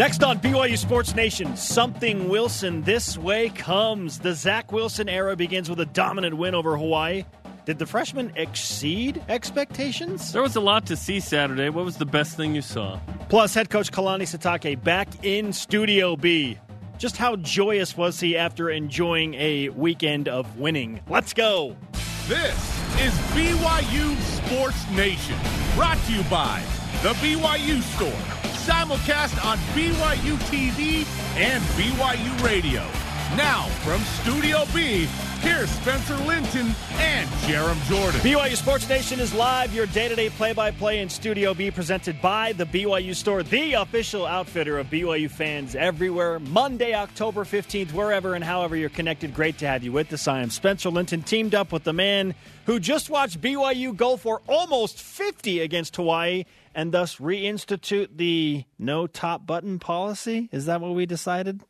Next on BYU Sports Nation, something Wilson this way comes. The Zach Wilson era begins with a dominant win over Hawaii. Did the freshman exceed expectations? There was a lot to see Saturday. What was the best thing you saw? Plus, head coach Kalani Sitake back in Studio B. Just how joyous was he after enjoying a weekend of winning? Let's go. This is BYU Sports Nation, brought to you by The BYU Store simulcast on BYU TV and BYU Radio. Now, from Studio B, here's Spencer Linton and Jarom Jordan. BYU Sports Nation is live, your day to day play by play in Studio B, presented by the BYU Store, the official outfitter of BYU fans everywhere. Monday, October 15th, wherever and however you're connected. Great to have you with us. I am Spencer Linton, teamed up with the man who just watched BYU go for almost 50 against Hawaii and thus reinstitute the no top button policy? Is that what we decided?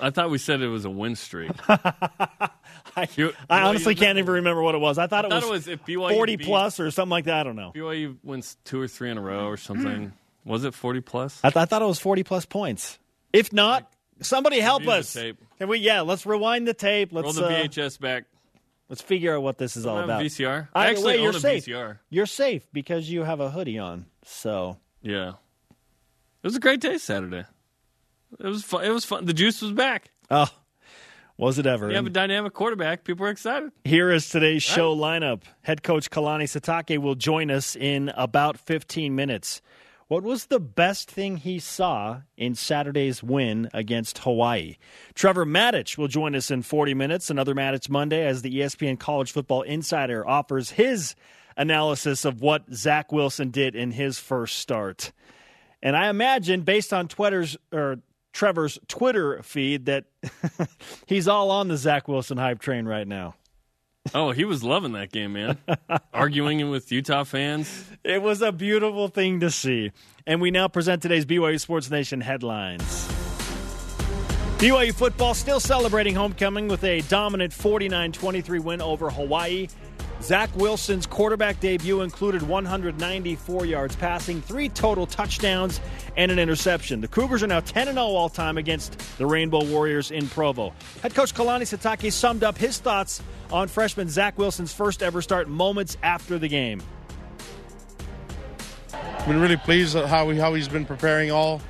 I thought we said it was a win streak. I, you, I honestly can't even remember what it was. I thought, I it, was it was 40 plus or something like that. I don't know. BYU wins two or three in a row or something. was it 40 plus? I, th- I, thought it was 40 plus points. If not, somebody help us. Can we? Yeah, let's rewind the tape. Let's roll the VHS uh, back. Let's figure out what this is all about. VCR. I actually way, you're own a safe. VCR. You're safe because you have a hoodie on. So yeah, it was a great day Saturday. It was fun. It was fun. The juice was back. Oh, was it ever? You have a dynamic quarterback. People are excited. Here is today's show lineup. Head coach Kalani Sitake will join us in about 15 minutes. What was the best thing he saw in Saturday's win against Hawaii? Trevor Matich will join us in 40 minutes, another Matich Monday, as the ESPN College Football Insider offers his analysis of what Zach Wilson did in his first start. And I imagine, based on Twitter's or Trevor's Twitter feed, that he's all on the Zach Wilson hype train right now. Oh, he was loving that game, man. Arguing with Utah fans. It was a beautiful thing to see. And we now present today's BYU Sports Nation headlines. BYU football still celebrating homecoming with a dominant 49 23 win over Hawaii. Zach Wilson's quarterback debut included 194 yards passing, three total touchdowns, and an interception. The Cougars are now 10 0 all time against the Rainbow Warriors in Provo. Head coach Kalani Sitake summed up his thoughts on freshman Zach Wilson's first ever start moments after the game. I've been really pleased at how, he, how he's been preparing all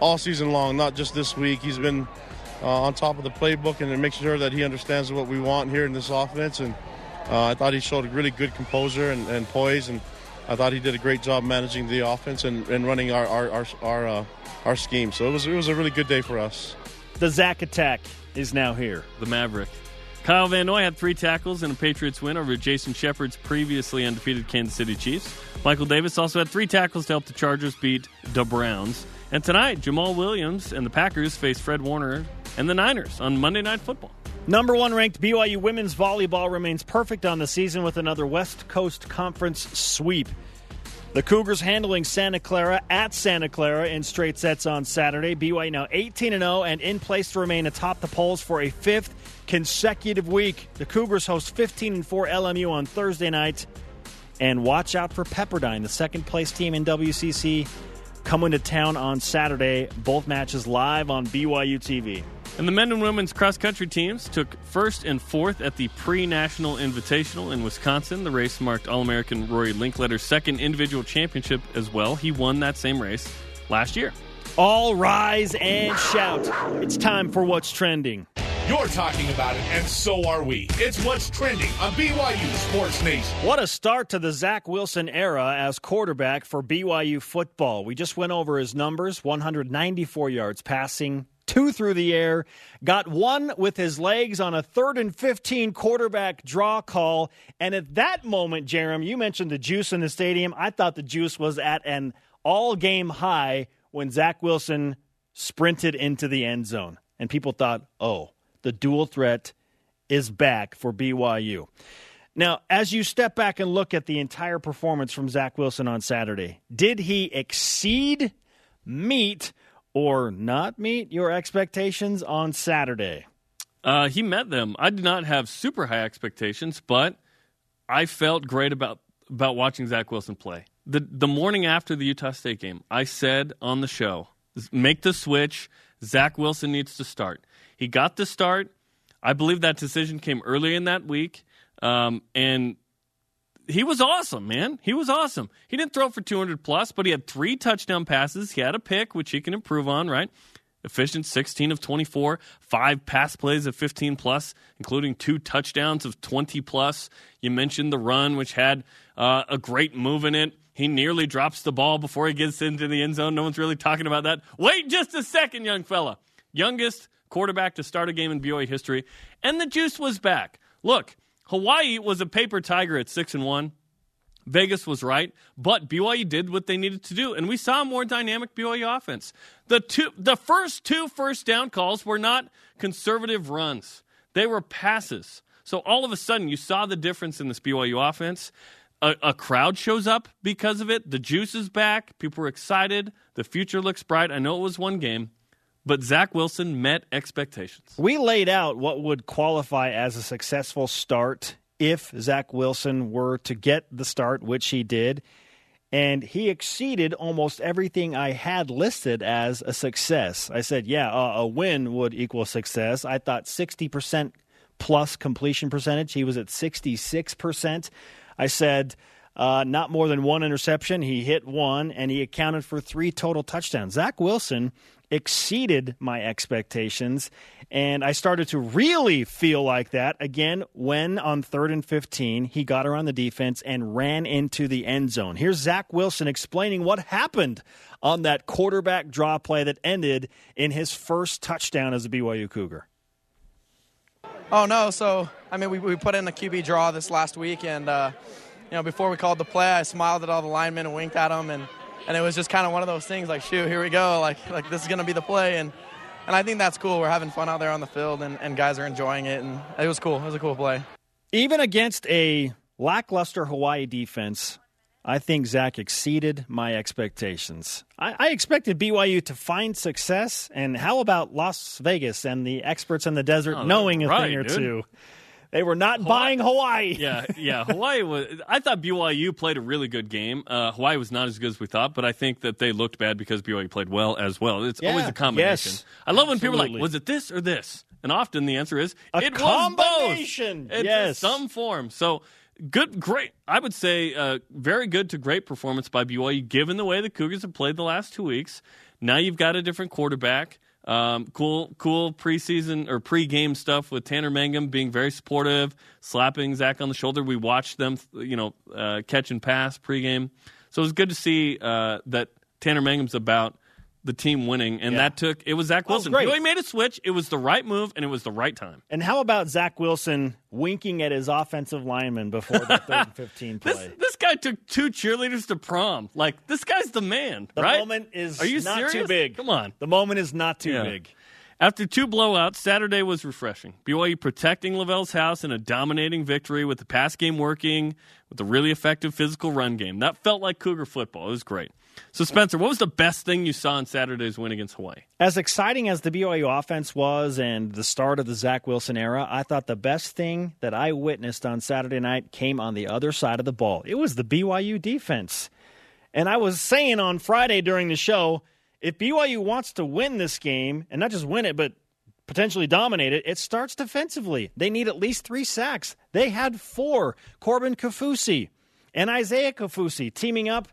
all season long, not just this week. He's been uh, on top of the playbook and making sure that he understands what we want here in this offense. And I thought he showed a really good composure and, and, poise, and I thought he did a great job managing the offense and, and running our our our our, uh, our scheme. So it was it was a really good day for us. The Zach attack is now here. The Maverick. Kyle Van Noy had three tackles in a Patriots win over Jason Shepard's previously undefeated Kansas City Chiefs. Michael Davis also had three tackles to help the Chargers beat the Browns. And tonight, Jamaal Williams and the Packers face Fred Warner and the Niners on Monday Night Football. Number one ranked BYU women's volleyball remains perfect on the season with another West Coast Conference sweep. The Cougars handling Santa Clara at Santa Clara in straight sets on Saturday. BYU now 18 0 and in place to remain atop the polls for a fifth consecutive week. The Cougars host 15 and 4 LMU on Thursday night. And watch out for Pepperdine, the second place team in WCC, coming to town on Saturday. Both matches live on BYU TV. And the men and women's cross country teams took first and fourth at the pre national invitational in Wisconsin. The race marked All American Rory Linkletter's second individual championship as well. He won that same race last year. All rise and shout. It's time for What's Trending. You're talking about it, and so are we. It's what's trending on BYU Sports Nation. What a start to the Zach Wilson era as quarterback for BYU football. We just went over his numbers 194 yards passing, two through the air, got one with his legs on a third and 15 quarterback draw call. And at that moment, Jarom, you mentioned the juice in the stadium. I thought the juice was at an all game high when Zach Wilson sprinted into the end zone. And people thought, oh, the dual threat is back for BYU. Now, as you step back and look at the entire performance from Zach Wilson on Saturday, did he exceed, meet, or not meet your expectations on Saturday? Uh, he met them. I did not have super high expectations, but I felt great about about watching Zach Wilson play. The the morning after the Utah State game, I said on the show make the switch. Zach Wilson needs to start. He got the start. I believe that decision came early in that week. Um, and he was awesome, man. He was awesome. He didn't throw for 200 plus, but he had three touchdown passes. He had a pick, which he can improve on, right? Efficient 16 of 24, five pass plays of 15 plus, including two touchdowns of 20 plus. You mentioned the run, which had uh, a great move in it. He nearly drops the ball before he gets into the end zone. No one's really talking about that. Wait just a second, young fella. Youngest quarterback to start a game in BYU history, and the juice was back. Look, Hawaii was a paper tiger at six and one. Vegas was right, but BYU did what they needed to do, and we saw a more dynamic BYU offense. The two, the first two first down calls were not conservative runs; they were passes. So all of a sudden, you saw the difference in this BYU offense. A, a crowd shows up because of it. The juice is back. People are excited. The future looks bright. I know it was one game, but Zach Wilson met expectations. We laid out what would qualify as a successful start if Zach Wilson were to get the start, which he did. And he exceeded almost everything I had listed as a success. I said, yeah, uh, a win would equal success. I thought 60% plus completion percentage. He was at 66%. I said, uh, not more than one interception. He hit one, and he accounted for three total touchdowns. Zach Wilson exceeded my expectations. And I started to really feel like that again when on third and 15, he got around the defense and ran into the end zone. Here's Zach Wilson explaining what happened on that quarterback draw play that ended in his first touchdown as a BYU Cougar. Oh, no. So, I mean, we, we put in a QB draw this last week, and, uh, you know, before we called the play, I smiled at all the linemen and winked at them, and and it was just kind of one of those things like shoot here we go like like this is going to be the play and and I think that's cool. We're having fun out there on the field, and, and guys are enjoying it, and it was cool. It was a cool play. Even against a lackluster Hawaii defense, I think Zach exceeded my expectations. I, I, expected BYU to find success, and how about Las Vegas and the experts in the desert oh, knowing a right, thing or dude. two? They were not Hawaii. buying Hawaii. yeah, yeah. Hawaii was. I thought BYU played a really good game. Uh, Hawaii was not as good as we thought, but I think that they looked bad because BYU played well as well. It's yeah, always a combination. Yes, I love when absolutely. people are like, "Was it this or this?" And often the answer is, a "It combination. was both." It's yes, some form. So good, great. I would say uh, very good to great performance by BYU, given the way the Cougars have played the last two weeks. Now you've got a different quarterback. Um, cool, cool preseason or pre-game stuff with Tanner Mangum being very supportive, slapping Zach on the shoulder. We watched them, you know, uh, catch and pass pregame. So it was good to see uh, that Tanner Mangum's about the team winning, and Yeah. that took it was Zach Well, Wilson. great. He made a switch. It was the right move, and it was the right time. And how about Zach Wilson winking at his offensive lineman before the third and 15 play? This this guy took two cheerleaders to prom. Like this guy's the man, the right? moment is Are you not serious? too big. Come on. The moment is not too Yeah. big. After two blowouts, Saturday was refreshing. BYU protecting LaVell's house in a dominating victory with the pass game working, with a really effective physical run game. That felt like Cougar football. It was great. So, Spencer, what was the best thing you saw in Saturday's win against Hawaii? As exciting as the BYU offense was and the start of the Zach Wilson era, I thought the best thing that I witnessed on Saturday night came on the other side of the ball. It was the BYU defense. And I was saying on Friday during the show, if BYU wants to win this game, and not just win it, but potentially dominate it, it starts defensively. They need at least three sacks. They had four. Corbin Kaufusi and Isaiah Kaufusi teaming up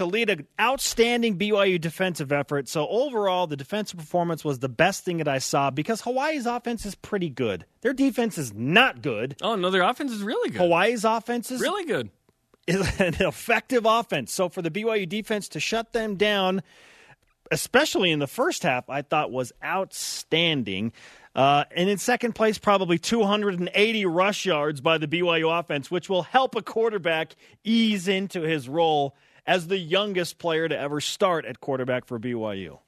to lead an outstanding BYU defensive effort. So overall, the defensive performance was the best thing that I saw because Hawaii's offense is pretty good. Their defense is not good. Oh, no, their offense is really good. Hawaii's offense is Really good. is an effective offense. So for the BYU defense to shut them down, especially in the first half, I thought was outstanding. Uh, and in second place, probably 280 rush yards by the BYU offense, which will help a quarterback ease into his role as the youngest player to ever start at quarterback for BYU.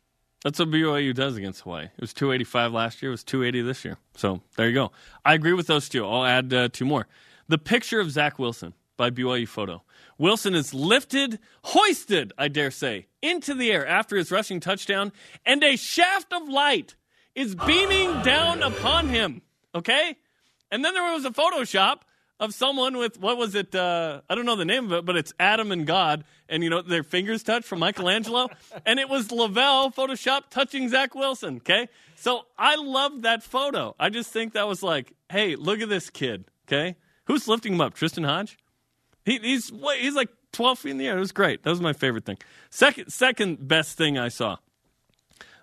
That's what BYU does against Hawaii. It was 285 last year. It was 280 this year. So there you go. I agree with those two. I'll add uh, two more. The picture of Zach Wilson by BYU photo. Wilson is lifted, hoisted, I dare say, into the air after his rushing touchdown, and a shaft of light is beaming down upon him. Okay? And then there was a Photoshop of someone with what was it? Uh, I don't know the name of it, but it's Adam and God, and you know their fingers touch from Michelangelo, and it was LaVell Photoshop touching Zach Wilson. Okay, so I love that photo. I just think that was like, hey, look at this kid. Okay, who's lifting him up? Tristen Hoge. He, he's he's like 12 feet in the air. It was great. That was my favorite thing. Second second best thing I saw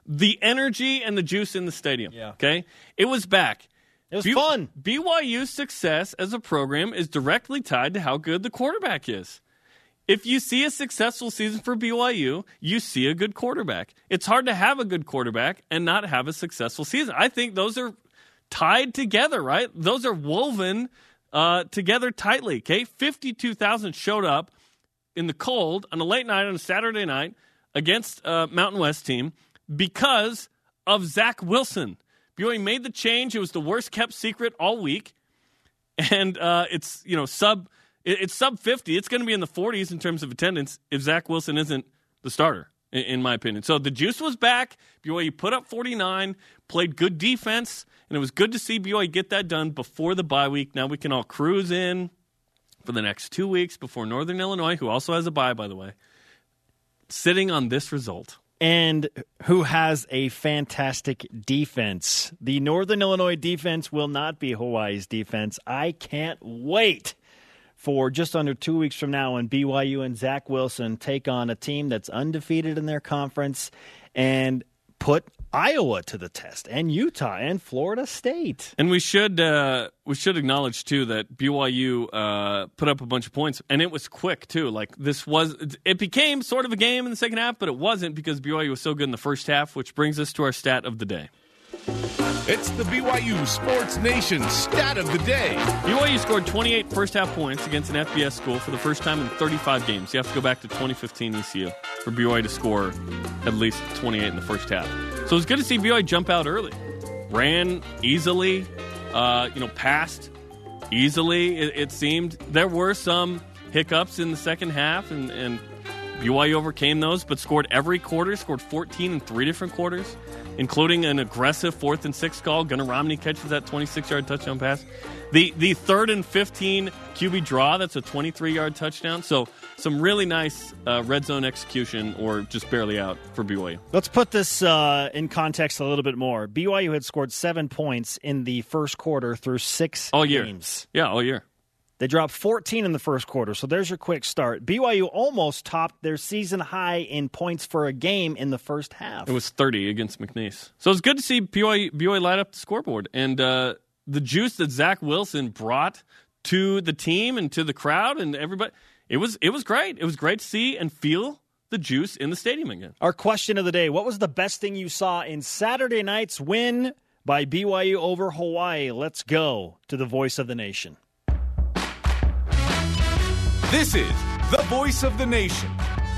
the energy and the juice in the stadium. Yeah. Okay, it was back. It was fun. BYU's success as a program is directly tied to how good the quarterback is. If you see a successful season for BYU, you see a good quarterback. It's hard to have a good quarterback and not have a successful season. I think those are tied together, right? Those are woven uh, together tightly. Okay, fifty-two thousand showed up in the cold on a late night on a Saturday night against a Mountain West team because of Zach Wilson. BYU made the change. It was the worst kept secret all week, and uh, it's you know sub it's sub fifty. It's going to be in the forties in terms of attendance if Zach Wilson isn't the starter, in, in, my opinion. So the juice was back. BYU put up forty nine, played good defense, and it was good to see BYU get that done before the bye week. Now we can all cruise in for the next two weeks before Northern Illinois, who also has a bye, by the way, sitting on this result and who has a fantastic defense. The Northern Illinois defense will not be Hawaii's defense. I can't wait for just under two weeks from now when BYU and Zach Wilson take on a team that's undefeated in their conference and put Iowa to the test, and Utah, and Florida State. And we should uh, we should acknowledge too that BYU uh, put up a bunch of points, and it was quick too. Like this was, it became sort of a game in the second half, but it wasn't because BYU was so good in the first half. Which brings us to our stat of the day. It's the BYU Sports Nation stat of the day. BYU scored 28 first half points against an FBS school for the first time in 35 games. You have to go back to 2015 ECU for BYU to score at least 28 in the first half. So it's good to see BYU jump out early. Ran easily, uh, you know, passed easily, it, it, seemed. There were some hiccups in the second half, and, and BYU overcame those, but scored every quarter, scored 14 in three different quarters including an aggressive fourth and six call. Gunnar Romney catches that 26 yard touchdown pass. The the third and 15 QB draw, that's a 23 yard touchdown. So some really nice uh, red zone execution or just barely out for BYU. Let's put this uh, in context a little bit more. BYU had scored seven points in the first quarter through six all year. games. Yeah, all year. They dropped 14 in the first quarter, so there's your quick start. BYU almost topped their season high in points for a game in the first half. It was 30 against McNeese. So it's good to see BYU, BYU light up the scoreboard. And uh, the juice that Zach Wilson brought to the team and to the crowd and everybody, it was, it was great. It was great to see and feel the juice in the stadium again. Our question of the day What was the best thing you saw in Saturday night's win by BYU over Hawaii? Let's go to the voice of the nation. This is the voice of the nation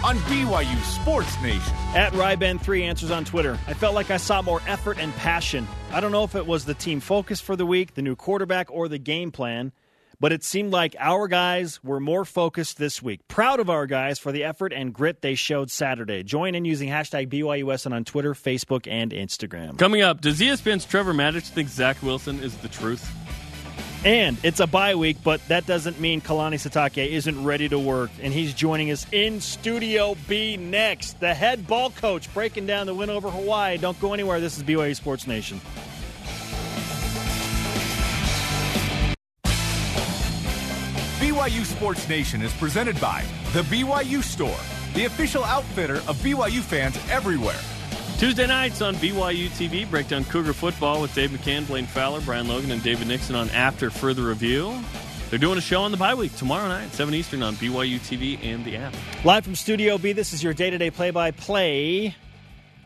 on BYU Sports Nation. At Ryben3 answers on Twitter. I felt like I saw more effort and passion. I don't know if it was the team focus for the week, the new quarterback, or the game plan, but it seemed like our guys were more focused this week. Proud of our guys for the effort and grit they showed Saturday. Join in using hashtag BYUSN on Twitter, Facebook, and Instagram. Coming up, does ESPN's Trevor Matich think Zach Wilson is the truth? And it's a bye week, but that doesn't mean Kalani Sitake isn't ready to work. And he's joining us in Studio B next. The head ball coach breaking down the win over Hawaii. Don't go anywhere. This is BYU Sports Nation. BYU Sports Nation is presented by The BYU Store, the official outfitter of BYU fans everywhere. Tuesday nights on BYU TV, break down Cougar football with Dave McCann, Blaine Fowler, Brian Logan, and David Nixon on After Further Review. They're doing a show on the bye week tomorrow night, 7 Eastern on BYU TV and the app. Live from Studio B, this is your day to day play by play.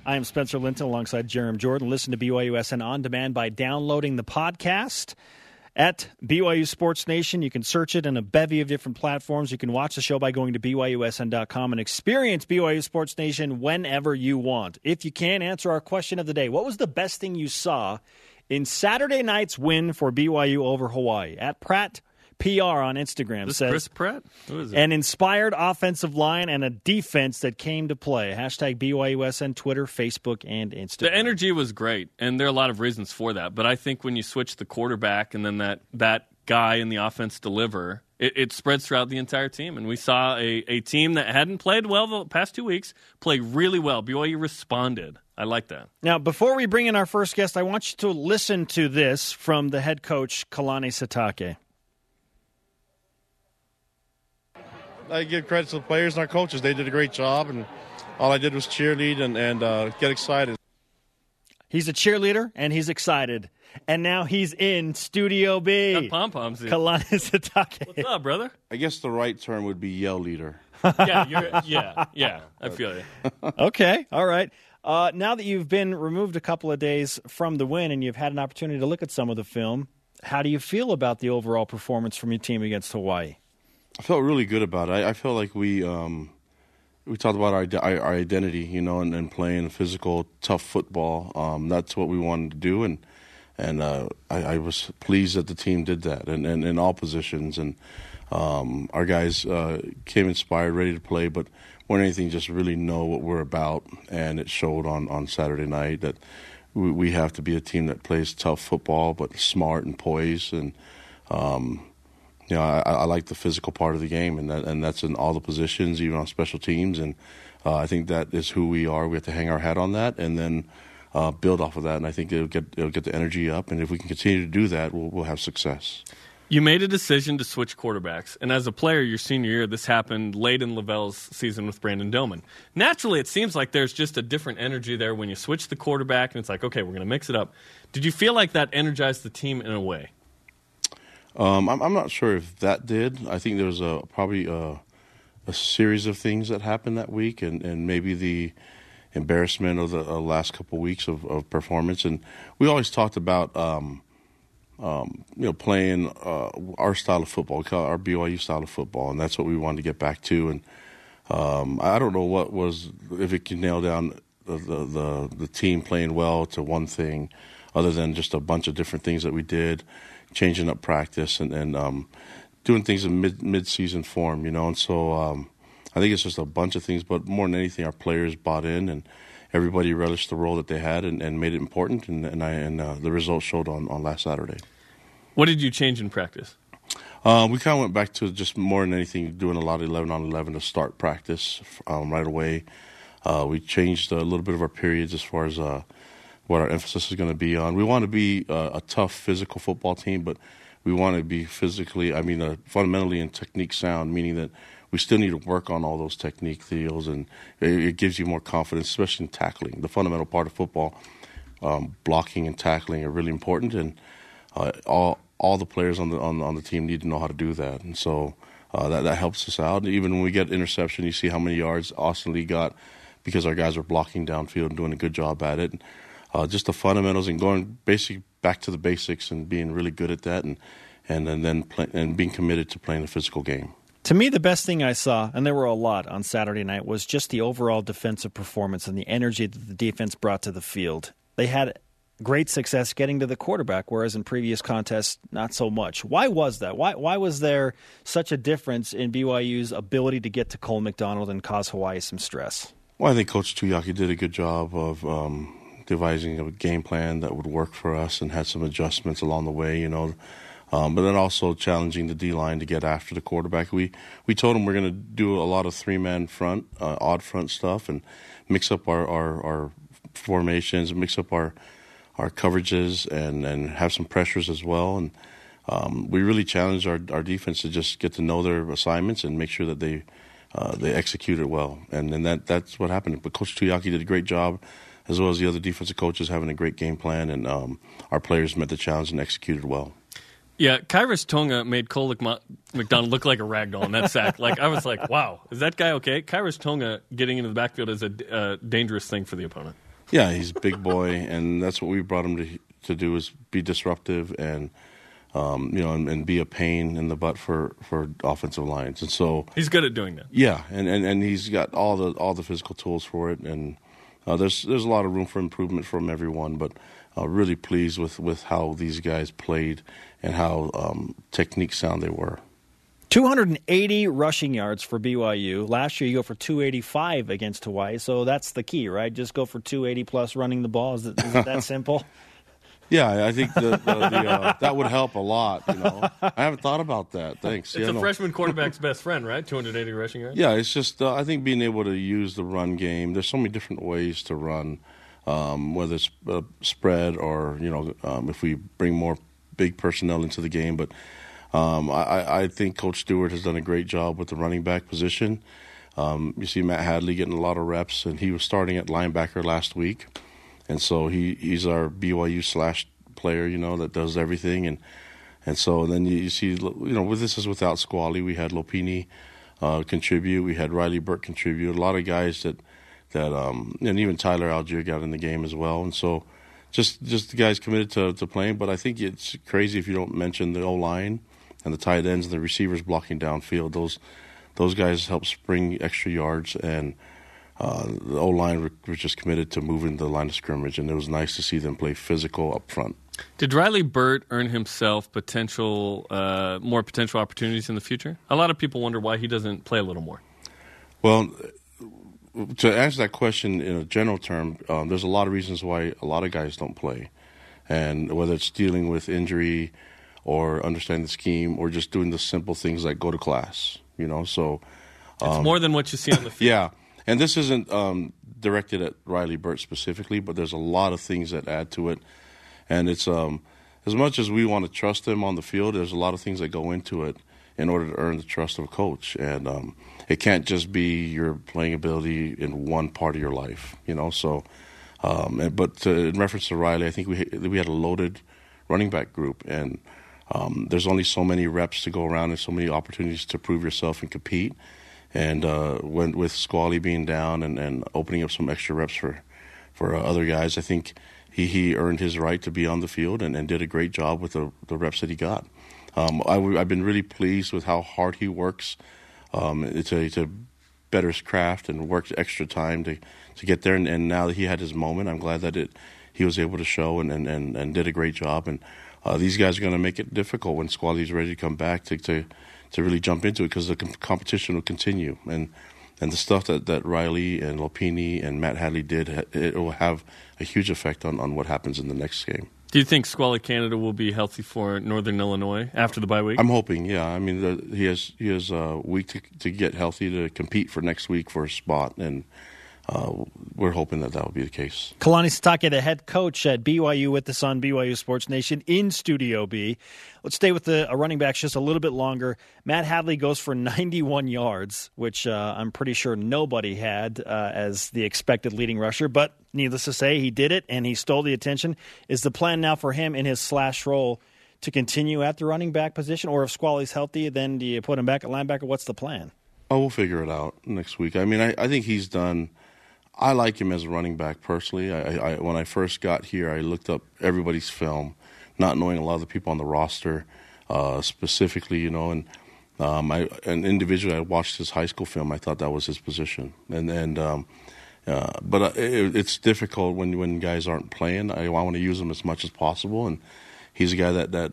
I am Spencer Linton alongside Jarom Jordan. Listen to BYUSN on demand by downloading the podcast at BYU Sports Nation. You can search it in a bevy of different platforms. You can watch the show by going to BYUSN.com and experience BYU Sports Nation whenever you want. If you can, answer our question of the day. What was the best thing you saw in Saturday night's win for BYU over Hawaii? At Pratt PR on Instagram this says Chris Pratt? An inspired offensive line and a defense that came to play. Hashtag BYUSN, Twitter, Facebook, and Instagram. The energy was great, and there are a lot of reasons for that. But I think when you switch the quarterback and then that that guy in the offense deliver, it, it, spreads throughout the entire team. And we saw a, a team that hadn't played well the past two weeks play really well. BYU responded. I like that. Now, before we bring in our first guest, I want you to listen to this from the head coach, Kalani Sitake. I give credit to the players and our coaches. They did a great job, and all I did was cheerlead and, and uh, get excited. He's a cheerleader, and he's excited. And now he's in Studio B. Pom poms. Kalani Sitake. What's up, brother? I guess the right term would be yell leader. yeah, yeah, yeah. I feel you. okay, all right. Uh, now that you've been removed a couple of days from the win and you've had an opportunity to look at some of the film, how do you feel about the overall performance from your team against Hawaii? I felt really good about it. I, I felt like we um, we talked about our our identity, you know, and, and playing physical, tough football. Um, that's what we wanted to do, and and uh, I, I, was pleased that the team did that, and in all positions, and um, our guys uh, came inspired, ready to play, but than anything, just really know what we're about, and it showed on on Saturday night that we, we have to be a team that plays tough football, but smart and poised, and um, you know, I, I, like the physical part of the game, and that and that's in all the positions, even on special teams, and uh, I think that is who we are. We have to hang our hat on that, and then uh, build off of that. And I think it'll get it'll get the energy up, and if we can continue to do that, we'll we'll have success. You made a decision to switch quarterbacks, and as a player, your senior year, this happened late in LaVell's season with Brandon Doman. Naturally, it seems like there's just a different energy there when you switch the quarterback, and it's like, okay, we're going to mix it up. Did you feel like that energized the team in a way? Um, I'm, I'm, not sure if that did. I think there was a probably a, a series of things that happened that week, and, and maybe the embarrassment of the uh, last couple weeks of, of, performance. And we always talked about, um, um, you know, playing uh, our style of football, our BYU style of football, and that's what we wanted to get back to. And um, I don't know what was if it can nail down the, the, the the team playing well to one thing, other than just a bunch of different things that we did changing up practice and, and um, doing things in mid mid season form, you know. And so um, I think it's just a bunch of things, but more than anything, our players bought in and everybody relished the role that they had and, and made it important. And and, I, and uh, the results showed on, on last Saturday. What did you change in practice? Uh, we kind of went back to just more than anything doing a lot of 11 on 11 to start practice um, right away. Uh, we changed a little bit of our periods as far as uh, what our emphasis is going to be on. We want to be uh, a tough physical football team, but we want to be physically, I mean, uh, fundamentally and technique sound, meaning that we still need to work on all those technique deals, and it, it gives you more confidence, especially in tackling. The fundamental part of football, um, blocking and tackling, are really important, and uh, all all the players on the on, on the team need to know how to do that, and so. Uh, that that helps us out. Even when we get interception, you see how many yards Austin Lee got because our guys are blocking downfield and doing a good job at it uh, just the fundamentals and going basically back to the basics and being really good at that and and, and then play, and being committed to playing a physical game. To me, the best thing I saw, and there were a lot on Saturday night, was just the overall defensive performance and the energy that the defense brought to the field. They had great success getting to the quarterback, whereas in previous contests, not so much. Why was that? Why why was there such a difference in BYU's ability to get to Cole McDonald and cause Hawaii some stress? Well, I think Coach Tuiaki did a good job of um, devising a game plan that would work for us and had some adjustments along the way, you know. Um, but then also challenging the D line to get after the quarterback. We we told them we're going to do a lot of three man front, uh, odd front stuff, and mix up our, our, our formations, mix up our our coverages, and, and have some pressures as well. And um, we really challenged our, our defense to just get to know their assignments and make sure that they uh, they execute it well. And and that that's what happened. But Coach Tuiaki did a great job as well as the other defensive coaches having a great game plan, and um, our players met the challenge and executed well. Yeah, Khyiris Tonga made Cole McDonald look like a ragdoll in that sack. Like I was like, "Wow, is that guy okay?" Khyiris Tonga getting into the backfield is a uh, dangerous thing for the opponent. Yeah, he's a big boy, and that's what we brought him to to do is be disruptive and um, you know and, and, be a pain in the butt for, for offensive lines. And so he's good at doing that. Yeah, and, and, and he's got all the all the physical tools for it, and uh, there's there's a lot of room for improvement from everyone, but uh, really pleased with, with how these guys played and how um, technique sound they were. 280 rushing yards for BYU. Last year, you go for 285 against Hawaii, so that's the key, right? Just go for 280 plus running the ball. Is it, is it that simple? Yeah, I think the, the, the, uh, that would help a lot. You know, I haven't thought about that. Thanks. It's yeah, a no. freshman quarterback's best friend, right? 280 rushing yards. Yeah, it's just uh, I think being able to use the run game. There's so many different ways to run, um, whether it's uh, spread or you know um, if we bring more big personnel into the game. But um, I, I think Coach Steward has done a great job with the running back position. Um, you see Matt Hadley getting a lot of reps, and he was starting at linebacker last week, and so he, he's our BYU slash player, you know, that does everything, and and so then you, see, you know, this is without Squally, we had Lopini uh, contribute, we had Riley Burt contribute, a lot of guys that that um, and even Tyler Allgeier got in the game as well, and so just just the guys committed to, to playing. But I think it's crazy if you don't mention the O line and the tight ends and the receivers blocking downfield. Those those guys help spring extra yards, and uh, the O line was just committed to moving the line of scrimmage, and it was nice to see them play physical up front. Did Riley Burt earn himself potential, uh, more potential opportunities in the future? A lot of people wonder why he doesn't play a little more. Well, to answer that question in a general term, um, there's a lot of reasons why a lot of guys don't play, and whether it's dealing with injury, or understanding the scheme, or just doing the simple things like go to class. You know, so It's more than what you see on the field. yeah, and this isn't um, directed at Riley Burt specifically, but there's a lot of things that add to it, and it's um, as much as we want to trust him on the field, there's a lot of things that go into it in order to earn the trust of a coach, and um, it can't just be your playing ability in one part of your life, you know. So, um, but to, in reference to Riley, I think we we had a loaded running back group, and um, there's only so many reps to go around and so many opportunities to prove yourself and compete. And uh, when with Squally being down and, and opening up some extra reps for for uh, other guys, I think he, he earned his right to be on the field and, and did a great job with the, the reps that he got. Um, I, have been really pleased with how hard he works um, to, to better his craft and worked extra time to, to get there. And, and now that he had his moment, I'm glad that it he was able to show and, and, and, and did a great job. And uh, these guys are going to make it difficult when Squally's ready to come back to, to, to really jump into it because the com- competition will continue. And and the stuff that, that Riley and Lopini and Matt Hadley did, it will have a huge effect on, on what happens in the next game. Do you think Squally Canada will be healthy for Northern Illinois after the bye week? I'm hoping, yeah. I mean, the, he has he has a week to to get healthy to compete for next week for a spot, and uh, we're hoping that that will be the case. Kalani Sitake, the head coach at BYU with us on BYU Sports Nation in Studio B. Let's stay with the running backs just a little bit longer. Matt Hadley goes for 91 yards, which uh, I'm pretty sure nobody had uh, as the expected leading rusher, but needless to say, he did it and he stole the attention. Is the plan now for him in his slash role to continue at the running back position, or if Squally's healthy, then do you put him back at linebacker? What's the plan? Oh, we'll figure it out next week. I mean, I, I think he's done. I like him as a running back personally. I, I, when I first got here, I looked up everybody's film, not knowing a lot of the people on the roster uh, specifically, you know, and um, I individually, I watched his high school film. I thought that was his position, and and um, uh, but uh, it, it's difficult when when guys aren't playing. I, I want to use him as much as possible, and he's a guy that that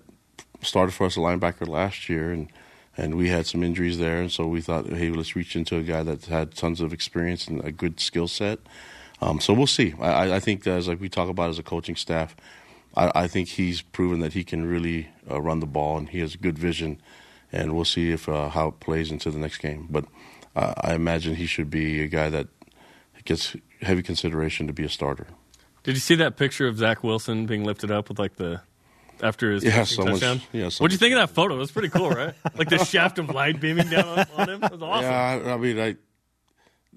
started for us a linebacker last year, and and we had some injuries there, and so we thought, hey, let's reach into a guy that had tons of experience and a good skill set. Um, so we'll see. I, I think as like we talk about as a coaching staff, I, I think he's proven that he can really uh, run the ball and he has good vision, and we'll see if uh, how it plays into the next game. But uh, I imagine he should be a guy that gets heavy consideration to be a starter. Did you see that picture of Zach Wilson being lifted up with like the after his Yeah, so much- touchdown? yeah, so What'd you think of that photo? It was pretty cool, right? like the shaft of light beaming down on, on him. It was awesome. Yeah, I mean, I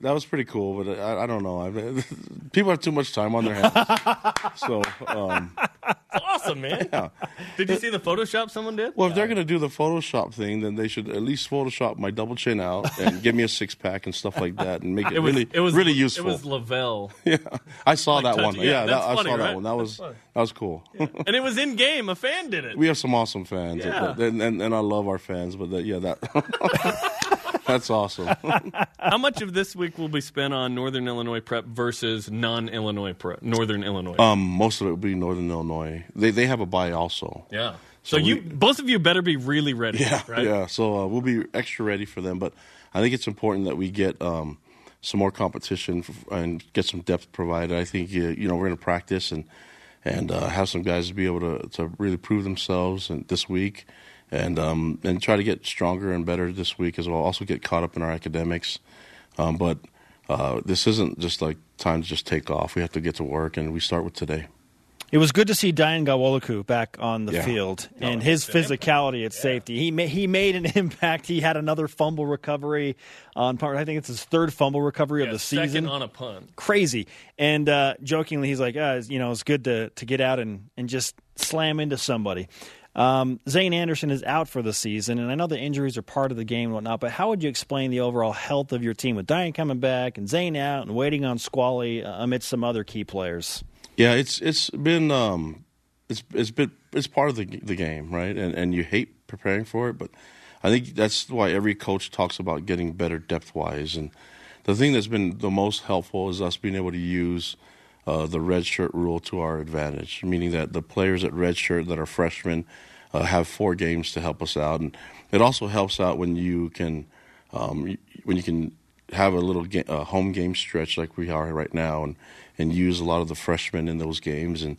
that was pretty cool, but I, I don't know. I mean, people have too much time on their hands, so um, It's awesome, man. yeah. Did you see the Photoshop someone did? Well, if they're going to do the Photoshop thing, then they should at least Photoshop my double chin out and give me a six pack and stuff like that, and make it, really, it was really useful. It was LaVell, yeah, I saw that one. yeah, Yeah, that's that, I funny, saw that right? one. That was that was cool. and it was in game. A fan did it. we have some awesome fans, Yeah. and, and and I love our fans. But that, yeah, that that's awesome. How much of this week will be spent on Northern Illinois prep versus non-Illinois prep? Northern Illinois. Um, most of it will be Northern Illinois. They they have a bye also. yeah. So, so you we- both of you better be really ready. Yeah, right? yeah. So uh, we'll be extra ready for them. But I think it's important that we get um, some more competition f- and get some depth provided. I think uh, you know we're going to practice and and uh, have some guys to be able to to really prove themselves and this week, and um, and try to get stronger and better this week as well. Also get caught up in our academics, um, but uh, this isn't just like time to just take off. We have to get to work, and we start with today. It was good to see Dayan Ghanwoloku back on the Yeah. field and his physicality at safety. He ma- he made an impact. He had another fumble recovery on part. I think it's his third fumble recovery Yeah, of the second season. on a punt. Crazy. And uh, jokingly, he's like, uh, you know, it's good to to get out and and just slam into somebody. Um, Zayne Anderson is out for the season, and I know the injuries are part of the game and whatnot. But how would you explain the overall health of your team with Dayan coming back and Zayne out and waiting on Squally uh, amidst some other key players? Yeah, it's it's been um, it's it's been it's part of the the game, right? And and you hate preparing for it, but I think that's why every coach talks about getting better depth wise. And the thing that's been the most helpful is us being able to use uh, the red shirt rule to our advantage, meaning that the players at red shirt that are freshmen uh, have four games to help us out, and it also helps out when you can um, when you can have a little uh, home game stretch like we are right now, and and use a lot of the freshmen in those games, and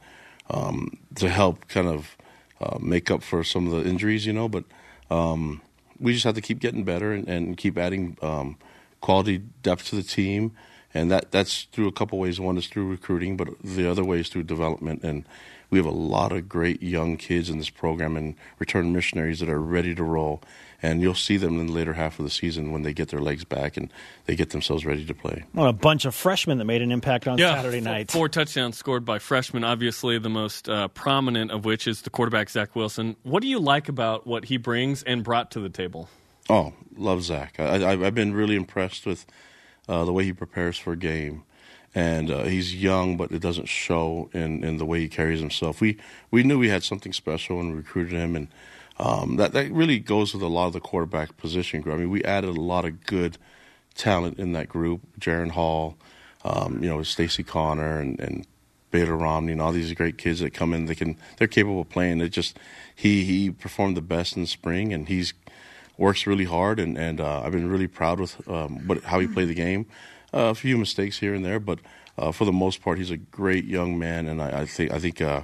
um, to help kind of uh, make up for some of the injuries, you know. But um, we just have to keep getting better and, and keep adding um, quality depth to the team, and that that's through a couple ways. One is through recruiting, but the other way is through development. And we have a lot of great young kids in this program and return missionaries that are ready to roll. And you'll see them in the later half of the season when they get their legs back and they get themselves ready to play. Well, a bunch of freshmen that made an impact on Saturday f- night. Four touchdowns scored by freshmen, obviously the most uh, prominent of which is the quarterback, Zach Wilson. What do you like about what he brings and brought to the table? Oh, love Zach. I, I, I've been really impressed with uh, the way he prepares for a game, and uh, he's young, but it doesn't show in, in the way he carries himself. We we knew we had something special when we recruited him, and um, that that really goes with a lot of the quarterback position group. I mean, we added a lot of good talent in that group. Jaren Hall, um, you know, Stacy Connor, and, and Beta Romney, and all these great kids that come in. They can they're capable of playing. It just he he performed the best in spring, and he's works really hard, and and uh, I've been really proud with um, what how he played the game. Uh, a few mistakes here and there, but uh, for the most part, he's a great young man, and I, I think I think uh,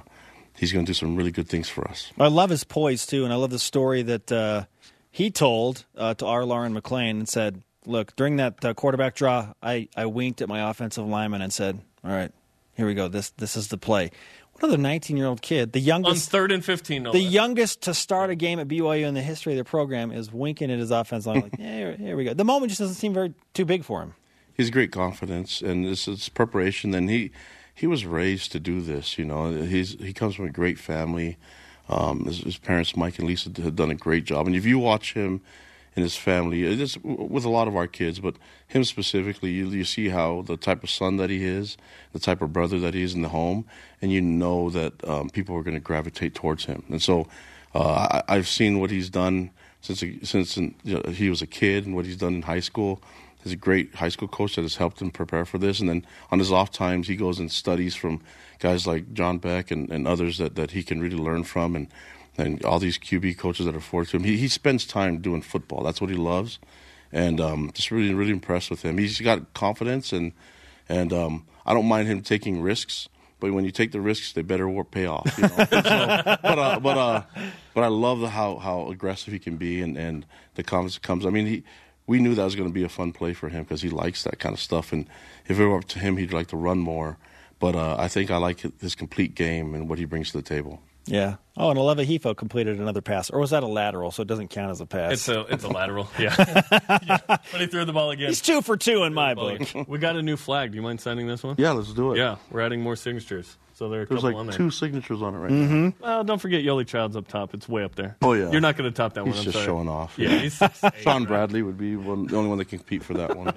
he's going to do some really good things for us. I love his poise too, and I love the story that uh, he told uh, to our Lauren McLean and said, "Look, during that quarterback draw, I, I winked at my offensive lineman and said, "All right, here we go. This this is the play." What other 19 year old kid, the youngest On youngest, third and 15, no the less. youngest to start a game at BYU in the history of the program, is winking at his offense line like, yeah, here, here we go. The moment just doesn't seem very too big for him. He's great confidence, and this is preparation. And he he was raised to do this. You know, he's he comes from a great family. Um, his, his parents, Mike and Lisa, have done a great job. And if you watch him and his family, it's with a lot of our kids, but him specifically, you, you see how the type of son that he is, the type of brother that he is in the home, and you know that um, people are going to gravitate towards him. And so, uh, I, I've seen what he's done since since you know, he was a kid, and what he's done in high school. He's a great high school coach that has helped him prepare for this. And then on his off times, he goes and studies from guys like John Beck and, and others that, that he can really learn from, and and all these QB coaches that are forward to him. He he spends time doing football. That's what he loves, and um, just really really impressed with him. He's got confidence, and and um, I don't mind him taking risks. But when you take the risks, they better pay off. You know? so, but uh, but uh, but I love the, how how aggressive he can be, and, and the confidence that comes. I mean, he we knew that was going to be a fun play for him because he likes that kind of stuff. And if it were up to him, he'd like to run more. But uh, I think I like his complete game and what he brings to the table. Yeah. Oh, and Aleva Hifo completed another pass, or was that a lateral? So it doesn't count as a pass. It's a it's a lateral, yeah. yeah. But he threw the ball again. He's two for two in my book. We got a new flag. Do you mind signing this one? Yeah, let's do it. Yeah, we're adding more signatures. So there are a There's couple on like there. two signatures on it right now. Well, don't forget Yoeli Childs up top. It's way up there. Oh, yeah. You're not going to top that He's one. I'm just sorry. showing off. Yeah, he's eight, Sean right? Bradley would be one, the only one that can compete for that one.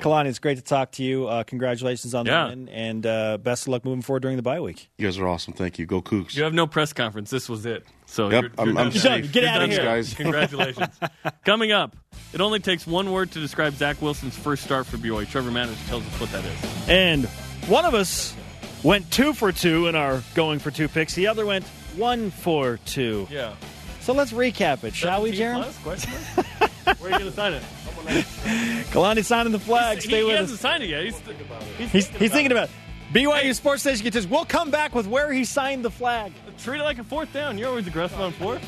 Kalani, it's great to talk to you. Uh, congratulations on Yeah. the win, and uh, best of luck moving forward during the bye week. you guys are awesome. Thank you. Go Cougs. You have no press conference. This was it. So Yep, you're, I'm- you're I'm done. safe. Get You're outta done here. guys. Congratulations. Coming up, it only takes one word to describe Zach Wilson's first start for BYU. Trevor Manners tells us what that is. And one of us went two for two in our going for two picks. The other went one for two. Yeah. So let's recap it, shall we, Jeremy? plus? Question? Where are you going to sign it? Kalani signing the flag. He, Stay he with hasn't us. signed it yet. He's, he's, He's, he's thinking about it. BYU Sports Nation gets We'll come back with where he signed the flag. Treat it like a fourth down. You're always aggressive on fourth.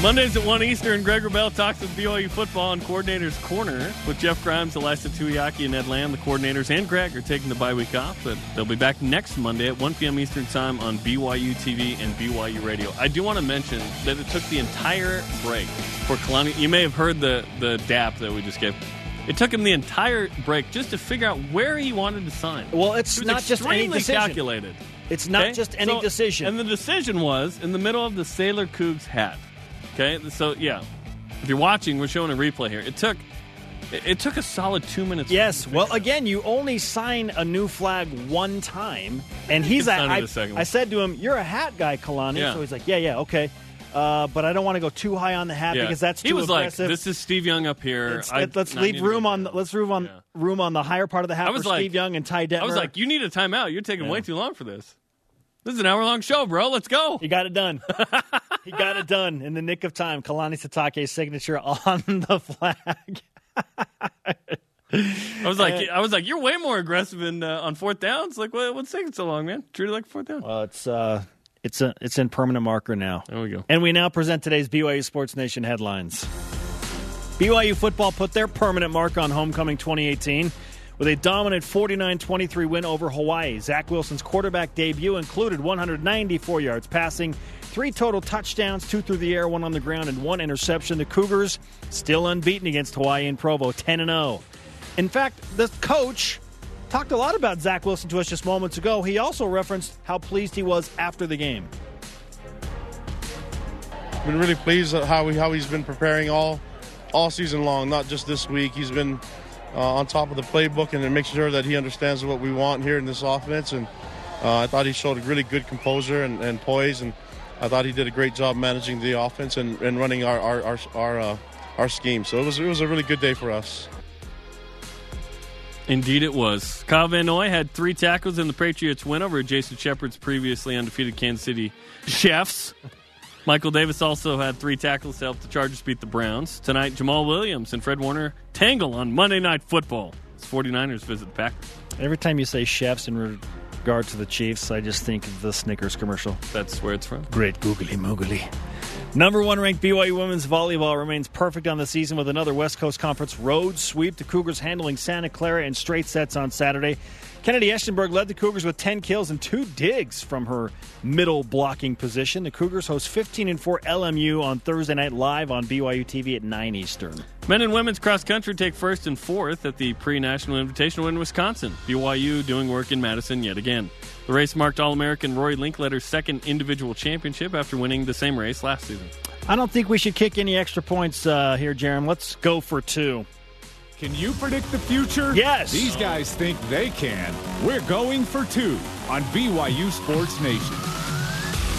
Mondays at 1 Eastern, Greg Wrubell talks with BYU football and Coordinators Corner with Jeff Grimes, Ilaisa Tuiaki, and Ed Lamb. The coordinators and Greg are taking the bye week off, but they'll be back next Monday at 1 p.m. Eastern Time on BYU TV and BYU Radio. I do want to mention that it took the entire break for Kalani. You may have heard the, the DAP that we just gave. It took him the entire break just to figure out where he wanted to sign. Well, it's It not just any decision. calculated. It's not Okay? just any So- decision. And the decision was in the middle of the Sailor Cougs hat. Okay, so yeah, if you're watching, we're showing a replay here. It took it, it took a solid two minutes. Yes. Well, again, you only sign a new flag one time, and he's. I, second I said to him, "You're a hat guy, Kalani." Yeah. So he's like, "Yeah, yeah, okay." Uh, but I don't want to go too high on the hat Yeah. because that's too he was aggressive. like, "This is Steve Young up here. I- let's I leave room on. down." Let's room on Yeah. room on the higher part of the hat I was for like- Steve Young and Ty Detmer. I was like, "You need a timeout. You're taking way too long for this. This is an hour long show, bro. Let's go." He got it done. he got it done in the nick of time. Kalani Sitake's signature on the flag. I was like, I was like, "You're way more aggressive in uh, on fourth downs. Like, what, what's taking so long, man? Treat it like fourth down." Well, it's uh, it's a it's in permanent marker now. there we go. And we now present today's BYU Sports Nation headlines. BYU football put their permanent mark on homecoming 2018 with a dominant 49 23 win over Hawaii. Zach Wilson's quarterback debut included 194 yards passing, three total touchdowns, two through the air, one on the ground, and one interception. The Cougars still unbeaten against Hawaii in Provo, 10 0. In fact, the coach talked a lot about Zach Wilson to us just moments ago. He also referenced how pleased he was after the game. been really pleased at how he, how he's been preparing all all season long, not just this week. He's been uh, on top of the playbook and make sure that he understands what we want here in this offense. And uh, I thought he showed a really good composure and, and poise, and I thought he did a great job managing the offense and, and running our our our our, uh, our scheme. So it was it was a really good day for us. Indeed, it was. Kyle Van Noy had three tackles in the Patriots' win over Jason Shepard's previously undefeated Kansas City Chefs. Michael Davis also had three tackles to help the Chargers beat the Browns. Tonight, Jamaal Williams and Fred Warner tangle on Monday Night Football. It's 49ers visit the Packers. Every time you say chefs in regard to the Chiefs, I just think of the Snickers commercial. That's where it's from. Great googly moogly. Number one ranked BYU women's volleyball remains perfect on the season with another West Coast Conference road sweep. The Cougars handling Santa Clara in straight sets on Saturday. Kennedy Eschenberg led the Cougars with 10 kills and two digs from her middle blocking position. The Cougars host 15 and 4 LMU on Thursday night live on BYU TV at 9 Eastern. Men and women's cross country take first and fourth at the pre national invitational in Wisconsin. BYU doing work in Madison yet again. The race marked All American Rory Linkletter's second individual championship after winning the same race last season. I don't think we should kick any extra points uh, here, Jeremy. Let's go for two. Can you predict the future? Yes. These guys think they can. We're going for two on BYU Sports Nation.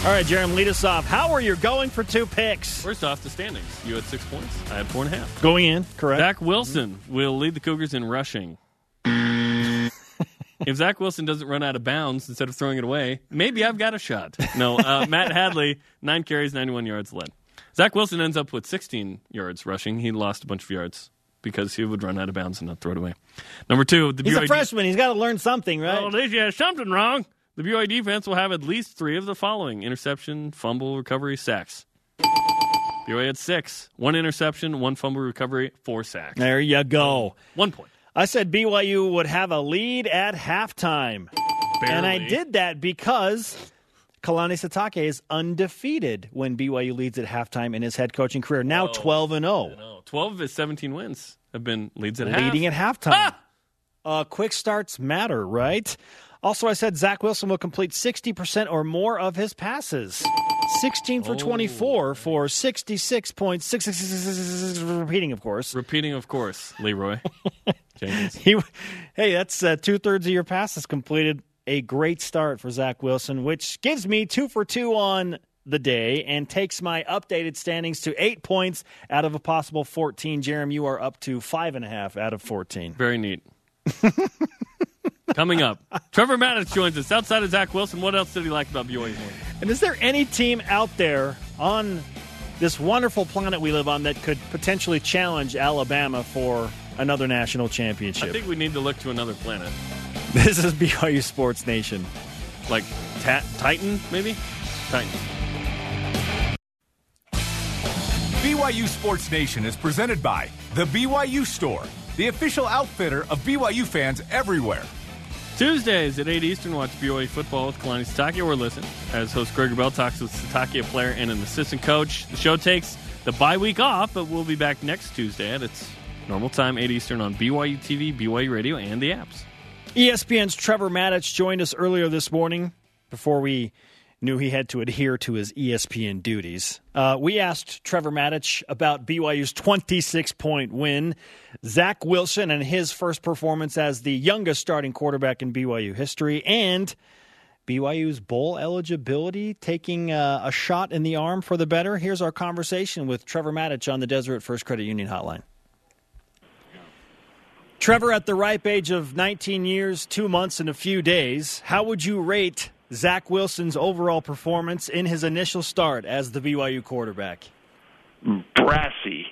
All right, Jeremy, lead us off. How are you going for two picks? First off, the standings. You had six points. I had four and a half. Going in, correct? Zach Wilson will lead the Cougars in rushing. if Zach Wilson doesn't run out of bounds instead of throwing it away, maybe I've got a shot. No, uh, Matt Hadley, nine carries, 91 yards led. Zach Wilson ends up with 16 yards rushing. He lost a bunch of yards because he would run out of bounds and not throw it away. Number two, the He's a freshman. He's got to learn something, right? Well, at least you have something wrong. The BYU defense will have at least three of the following interception, fumble, recovery, sacks. BYU had six. One interception, one fumble recovery, four sacks. there you go. One point. I said BYU would have a lead at halftime. And I did that because Kalani Sitake is undefeated when BYU leads at halftime in his head coaching career. Now 12 and 0, 12 of his 17 wins have been leads at leading half. at halftime. Uh, quick starts matter, right? Also, I said Zach Wilson will complete 60% or more of his passes. 16 for 24 for 66.6, repeating, of course. Repeating, of course, Leroy. He, hey, that's uh, two thirds of your passes completed. A great start for Zach Wilson, which gives me two for two on the day and takes my updated standings to eight points out of a possible 14. Jerem, you are up to five and a half out of 14. Very neat. Coming up, Trevor Matich joins us. Outside of Zach Wilson, what else did he like about win? And is there any team out there on this wonderful planet we live on that could potentially challenge Alabama for another national championship. I think we need to look to another planet, this is BYU Sports Nation. like Ta- Titan, maybe. Titan. BYU Sports Nation is presented by The BYU Store, the official outfitter of BYU fans everywhere. Tuesdays at 8 Eastern, watch BYU football with Kalani Sitake or listen as host Greg Wrubell talks with Sitake, a player and an assistant coach. The show takes the bye week off, but we'll be back next Tuesday at its normal time, 8 Eastern on BYU TV, BYU Radio, and the apps. ESPN's Trevor Matich joined us earlier this morning before we knew he had to adhere to his ESPN duties. Uh, we asked Trevor Matich about BYU's 26 point win, Zach Wilson and his first performance as the youngest starting quarterback in BYU history, and BYU's bowl eligibility taking uh, a shot in the arm for the better. Here's our conversation with Trevor Matich on the Deseret First Credit Union Hotline. Trevor, at the ripe age of 19 years, two months, and a few days, how would you rate Zach Wilson's overall performance in his initial start as the BYU quarterback? brassy.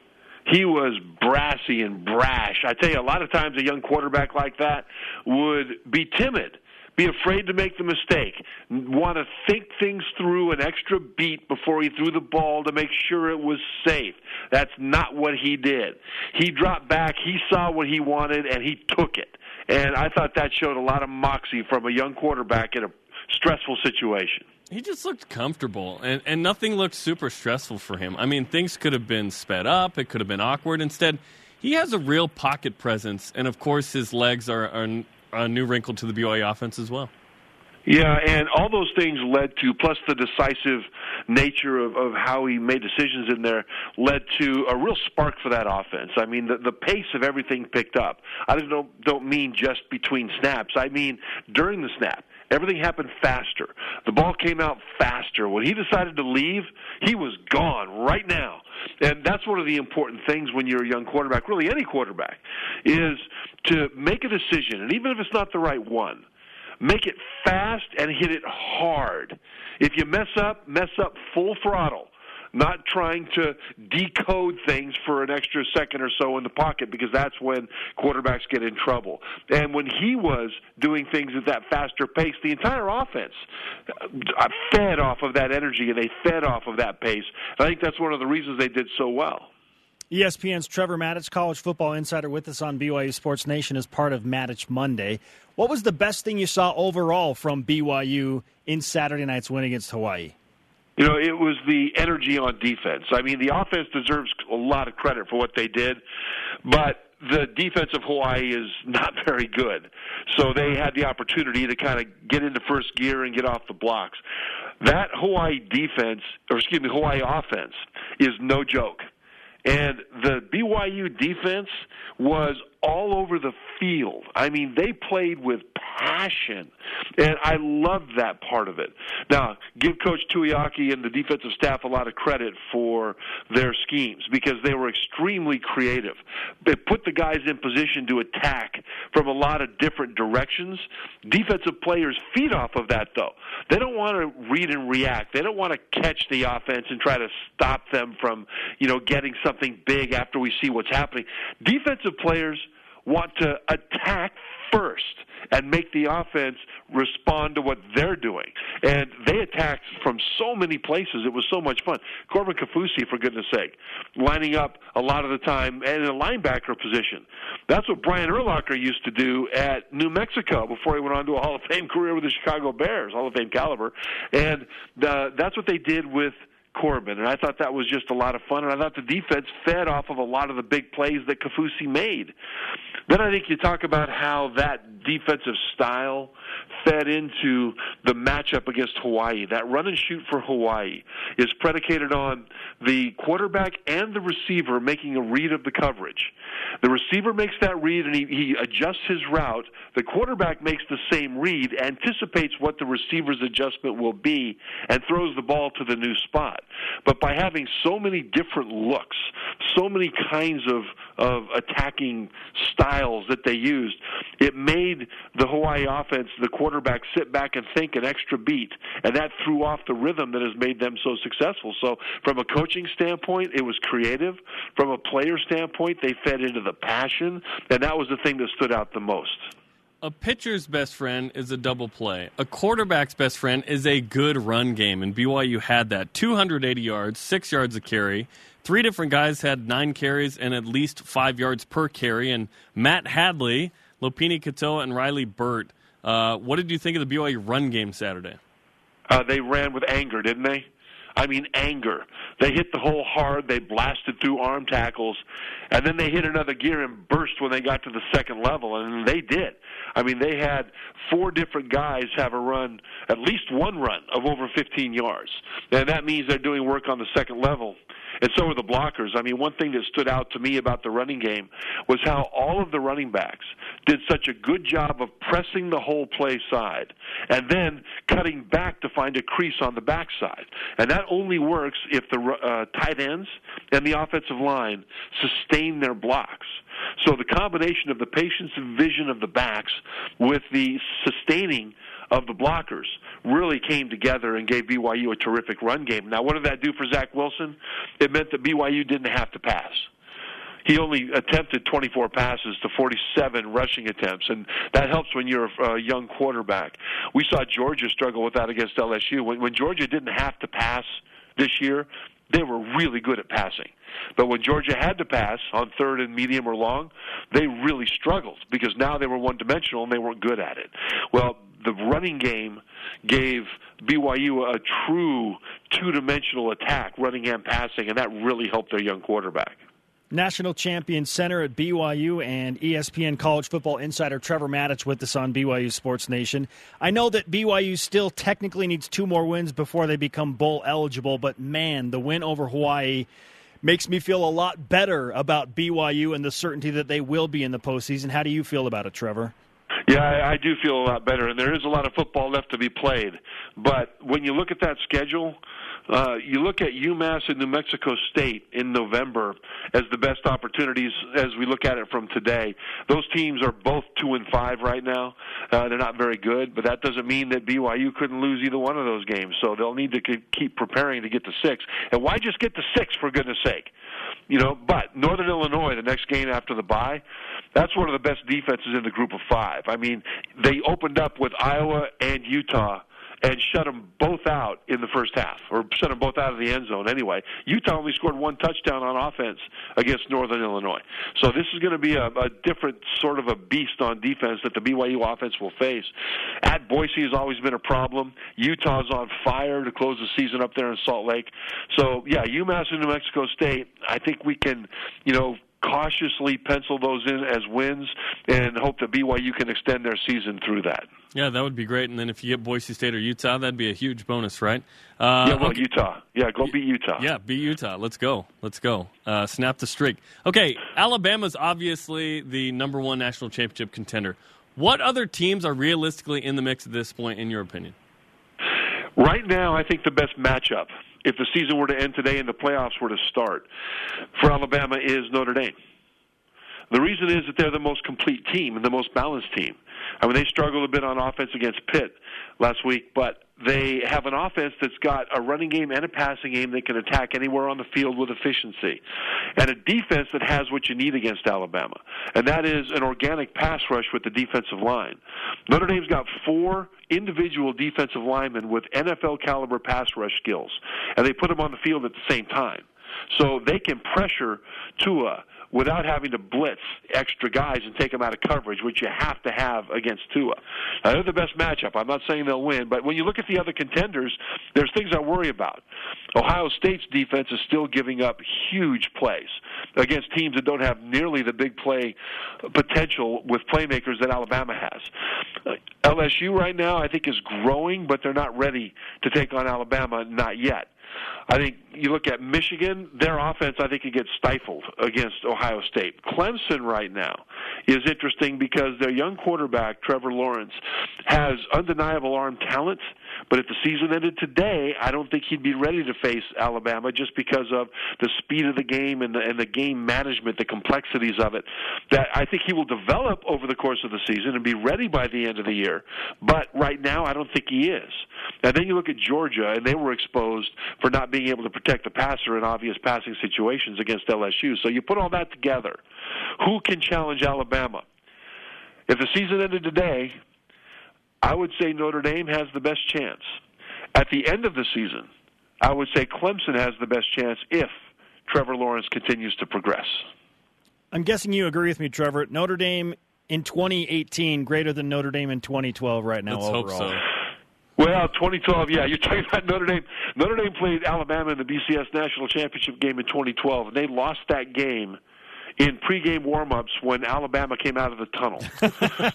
He was brassy and brash. I tell you, a lot of times a young quarterback like that would be timid, be afraid to make the mistake, want to think things through an extra beat before he threw the ball to make sure it was safe. That's not what he did. He dropped back, he saw what he wanted, and he took it. And I thought that showed a lot of moxie from a young quarterback in a stressful situation. He just looked comfortable, and, and nothing looked super stressful for him. I mean, things could have been sped up, it could have been awkward. Instead, he has a real pocket presence, and of course, his legs are, are a new wrinkle to the BYU offense as well. Yeah, and all those things led to, plus the decisive nature of, of how he made decisions in there, led to a real spark for that offense. I mean, the, the pace of everything picked up. I don't don't mean just between snaps. I mean during the snap. Everything happened faster. The ball came out faster. When he decided to leave, he was gone right now. And that's one of the important things when you're a young quarterback, really any quarterback, is to make a decision, and even if it's not the right one, make it fast and hit it hard. If you mess up, mess up full throttle. Not trying to decode things for an extra second or so in the pocket because that's when quarterbacks get in trouble. And when he was doing things at that faster pace, the entire offense uh, fed off of that energy and they fed off of that pace. I think that's one of the reasons they did so well. ESPN's Trevor Matich, college football insider, with us on BYU Sports Nation as part of Matich Monday. What was the best thing you saw overall from BYU in Saturday night's win against Hawaii? You know, it was the energy on defense. I mean, the offense deserves a lot of credit for what they did, but the defense of Hawaii is not very good. So they had the opportunity to kind of get into first gear and get off the blocks. That Hawaii defense, or excuse me, Hawaii offense is no joke. And the BYU defense was all over the field. I mean, they played with passion, and I love that part of it. Now, give Coach Tuiaki and the defensive staff a lot of credit for their schemes because they were extremely creative. They put the guys in position to attack from a lot of different directions. Defensive players feed off of that, though. They don't want to read and react. They don't want to catch the offense and try to stop them from, you know, getting something big after we see what's happening. Defensive players want to attack first and make the offense respond to what they're doing. And they attacked from so many places. It was so much fun. Corbin Kaufusi, for goodness sake, lining up a lot of the time and in a linebacker position. That's what Brian Urlacher used to do at New Mexico before he went on to a Hall of Fame career with the Chicago Bears, Hall of Fame caliber. And uh, that's what they did with Corbin, and I thought that was just a lot of fun. And I thought the defense fed off of a lot of the big plays that Kaufusi made. Then I think you talk about how that defensive style fed into the matchup against Hawaii. That run and shoot for Hawaii is predicated on the quarterback and the receiver making a read of the coverage. The receiver makes that read and he, he adjusts his route. The quarterback makes the same read, anticipates what the receiver's adjustment will be, and throws the ball to the new spot. But by having so many different looks, so many kinds of, of attacking styles that they used, it made the Hawaii offense, the quarterback, sit back and think an extra beat, and that threw off the rhythm that has made them so successful. So, from a coaching standpoint, it was creative. From a player standpoint, they fed into the passion, and that was the thing that stood out the most. A pitcher's best friend is a double play. A quarterback's best friend is a good run game, and BYU had that. 280 yards, six yards a carry. Three different guys had nine carries and at least five yards per carry. And Matt Hadley, Lopini Katoa, and Riley Burt. Uh, what did you think of the BYU run game Saturday? Uh, they ran with anger, didn't they? I mean, anger. They hit the hole hard. They blasted through arm tackles, and then they hit another gear and burst when they got to the second level, and they did. I mean, they had four different guys have a run, at least one run of over 15 yards, and that means they're doing work on the second level and so are the blockers. I mean, one thing that stood out to me about the running game was how all of the running backs did such a good job of pressing the hole play side and then cutting back to find a crease on the backside. And that only works if the uh, tight ends and the offensive line sustain their blocks. So the combination of the patience and vision of the backs with the sustaining of the blockers really came together and gave BYU a terrific run game. Now, what did that do for Zach Wilson? It meant that BYU didn't have to pass. He only attempted 24 passes to 47 rushing attempts, and that helps when you're a young quarterback. We saw Georgia struggle with that against LSU. When, Georgia didn't have to pass this year, they were really good at passing. But when Georgia had to pass on third and medium or long, they really struggled because now they were one dimensional and they weren't good at it. Well, the running game gave BYU a true two dimensional attack, running and passing, and that really helped their young quarterback. National champion center at BYU and ESPN college football insider Trevor Matich with us on BYU Sports Nation. I know that BYU still technically needs two more wins before they become bowl eligible, but man, the win over Hawaii makes me feel a lot better about BYU and the certainty that they will be in the postseason. How do you feel about it, Trevor? Yeah, I, I do feel a lot better, and there is a lot of football left to be played. But when you look at that schedule, uh, you look at UMass and New Mexico State in November as the best opportunities as we look at it from today. Those teams are both two and five right now. Uh, they're not very good, but that doesn't mean that BYU couldn't lose either one of those games. So they'll need to keep preparing to get to six. And why just get to six for goodness sake? You know, but Northern Illinois, the next game after the bye, that's one of the best defenses in the group of five. I mean, they opened up with Iowa and Utah and shut them both out in the first half, or shut them both out of the end zone anyway. Utah only scored one touchdown on offense against Northern Illinois. So this is going to be a, a different sort of a beast on defense that the BYU offense will face. At Boise has always been a problem. Utah's on fire to close the season up there in Salt Lake. So yeah, UMass and New Mexico State. I think we can, you know, cautiously pencil those in as wins and hope that BYU can extend their season through that. Yeah, that would be great. And then if you get Boise State or Utah, that'd be a huge bonus, right? Uh, yeah, well, okay. Utah. Yeah, go beat Utah. Yeah, beat Utah. Let's go. Let's go. Uh, snap the streak. Okay, Alabama's obviously the number one national championship contender. What other teams are realistically in the mix at this point, in your opinion? Right now, I think the best matchup if the season were to end today and the playoffs were to start for Alabama is Notre Dame. The reason is that they're the most complete team and the most balanced team. I mean, they struggled a bit on offense against Pitt last week, but they have an offense that's got a running game and a passing game that can attack anywhere on the field with efficiency, and a defense that has what you need against Alabama, and that is an organic pass rush with the defensive line. Notre Dame's got four individual defensive linemen with NFL caliber pass rush skills, and they put them on the field at the same time. So they can pressure Tua without having to blitz extra guys and take them out of coverage, which you have to have against Tua. Now, they're the best matchup. I'm not saying they'll win, but when you look at the other contenders, there's things I worry about. Ohio State's defense is still giving up huge plays against teams that don't have nearly the big play potential with playmakers that Alabama has. Uh, LSU right now, I think, is growing, but they're not ready to take on Alabama, not yet. I think you look at Michigan, their offense, I think it gets stifled against Ohio State. Clemson right now is interesting because their young quarterback, Trevor Lawrence, has undeniable arm talent. But if the season ended today, I don't think he'd be ready to face Alabama just because of the speed of the game and the, and the game management, the complexities of it. That I think he will develop over the course of the season and be ready by the end of the year. But right now, I don't think he is. And then you look at Georgia, and they were exposed for not being able to protect the passer in obvious passing situations against LSU. So you put all that together. Who can challenge Alabama? If the season ended today, I would say Notre Dame has the best chance. At the end of the season, I would say Clemson has the best chance if Trevor Lawrence continues to progress. I'm guessing you agree with me, Trevor. Notre Dame in 2018 greater than Notre Dame in 2012 right now Let's overall. hope so. Well, 2012, yeah, you're talking about Notre Dame. Notre Dame played Alabama in the BCS National Championship game in 2012, and they lost that game in pregame warm-ups when Alabama came out of the tunnel.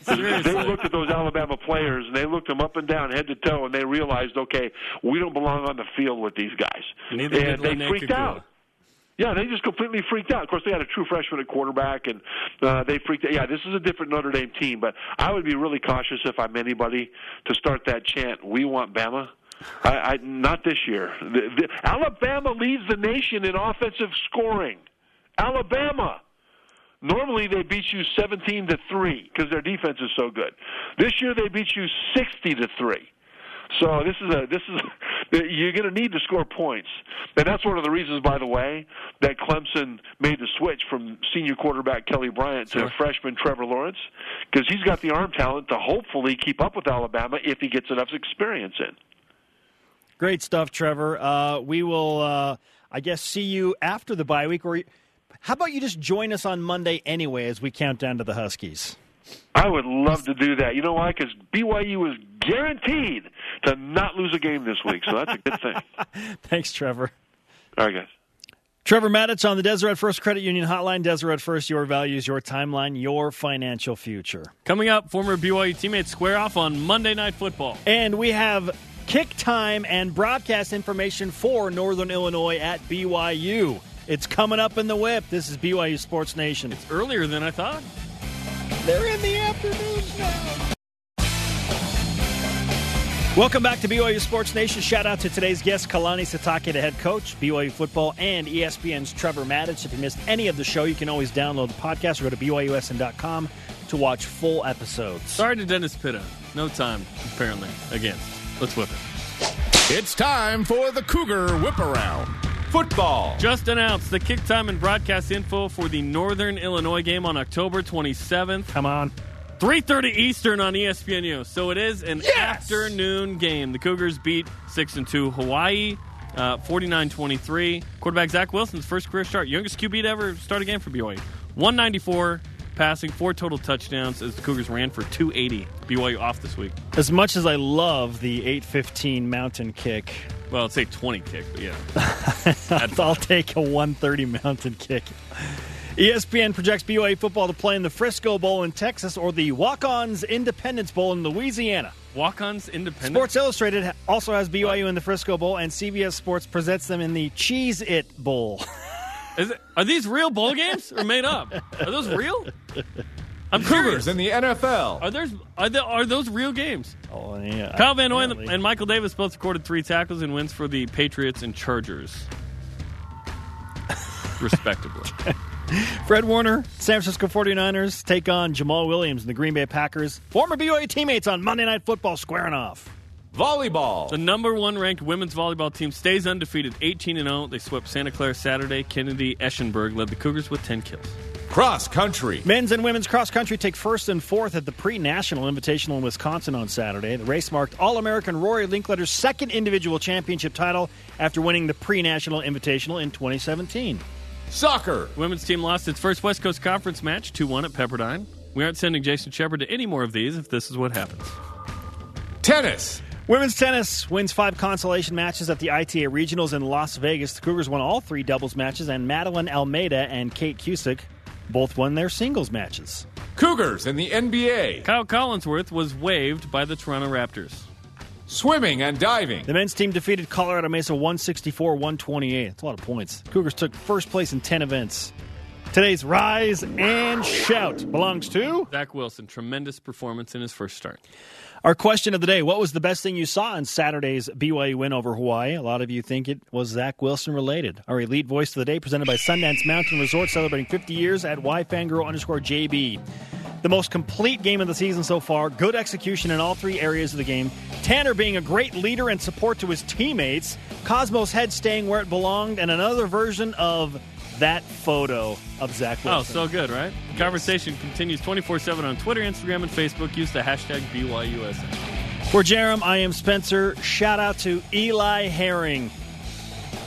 they looked at those Alabama players and they looked them up and down, head to toe, and they realized, okay, we don't belong on the field with these guys, Neither and they freaked out. Yeah, they just completely freaked out. Of course, they had a true freshman at quarterback, and uh, they freaked out. Yeah, this is a different Notre Dame team, but I would be really cautious if I'm anybody to start that chant, "We want Bama." I, I not this year. The, the, Alabama leads the nation in offensive scoring. Alabama. Normally they beat you 17 to 3 because their defense is so good. This year they beat you 60 to 3. So this is a this is you're going to need to score points, and that's one of the reasons, by the way, that Clemson made the switch from senior quarterback Kelly Bryant to freshman Trevor Lawrence because he's got the arm talent to hopefully keep up with Alabama if he gets enough experience in. Great stuff, Trevor. Uh, we will, uh, I guess, see you after the bye week. Or how about you just join us on Monday anyway as we count down to the Huskies? I would love to do that. You know why? Because BYU is guaranteed to not lose a game this week, so that's a good thing. Thanks, Trevor. All right, guys. Trevor Matich on the Deseret First Credit Union Hotline. Deseret First, your values, your timeline, your financial future. Coming up, former BYU teammates square off on Monday Night Football. And we have kick time and broadcast information for Northern Illinois at BYU. It's coming up in the whip. This is BYU Sports Nation. It's earlier than I thought. They're in the afternoons now. Welcome back to BYU Sports Nation. Shout out to today's guest, Kalani Sitake, the head coach, BYU football, and ESPN's Trevor Matich. If you missed any of the show, you can always download the podcast or go to BYUSN.com to watch full episodes. Sorry to Dennis Pitta. No time, apparently. Again, let's whip it. It's time for the Cougar Whip Around. Football. Just announced the kick time and broadcast info for the Northern Illinois game on October 27th. Come on. 3:30 Eastern on ESPNU. So it is an afternoon game. The Cougars beat 6 and 2 Hawaii uh, 49-23. Quarterback Zach Wilson's first career start, youngest QB to ever start a game for BYU. 194 passing, four total touchdowns as the Cougars ran for 280. BYU off this week. As much as I love the 815 mountain kick, Well, I'd say 20 kick, but yeah. I'll take a 130 mountain kick. ESPN projects BYU football to play in the Frisco Bowl in Texas or the Walk-Ons Independence Bowl in Louisiana. Walk-ons independent. Sports Illustrated also has BYU in the Frisco Bowl, and CBS Sports presents them in the Cheez-It Bowl. Is it, are these real bowl games or made up? Are those real? I'm Cougars curious. in the NFL. Are there are there, are those real games? oh, yeah. Kyle Van Noy and, Apparently. and Michael Davis both recorded three tackles and wins for the Patriots and Chargers, respectively. Fred Warner, San Francisco 49ers take on Jamaal Williams and the Green Bay Packers. Former BYU teammates on Monday Night Football squaring off. Volleyball. The number one ranked women's volleyball team stays undefeated, 18 and 0. They swept Santa Clara Saturday. Kennedy Eschenberg led the Cougars with 10 kills. Cross country. Men's and women's cross country take first and fourth at the pre national invitational in Wisconsin on Saturday. The race marked All American Rory Linkletter's second individual championship title after winning the pre national invitational in 2017. Soccer. Women's team lost its first West Coast Conference match, 2 1 at Pepperdine. We aren't sending Jason Shepard to any more of these if this is what happens. Tennis. Women's tennis wins five consolation matches at the ITA Regionals in Las Vegas. The Cougars won all three doubles matches, and Madeline Almeida and Kate Cusick both won their singles matches. Cougars in the NBA. Kyle Collinsworth was waived by the Toronto Raptors. Swimming and diving. The men's team defeated Colorado Mesa 164 128. That's a lot of points. Cougars took first place in 10 events. Today's rise and shout belongs to Zach Wilson, tremendous performance in his first start. Our question of the day. What was the best thing you saw in Saturday's BYU win over Hawaii? A lot of you think it was Zach Wilson related. Our elite voice of the day presented by Sundance Mountain Resort celebrating 50 years at yfangirl underscore JB. The most complete game of the season so far. Good execution in all three areas of the game. Tanner being a great leader and support to his teammates. Cosmo's head staying where it belonged, and another version of that photo of Zach oh, Wilson. Oh, so good, right? The conversation continues 24 7 on Twitter, Instagram, and Facebook. Use the hashtag BYUSN. For Jerem, I am Spencer. Shout out to Eli Herring.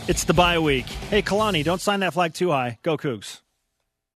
It's the bye week. Hey, Kalani, don't sign that flag too high. Go Cougs.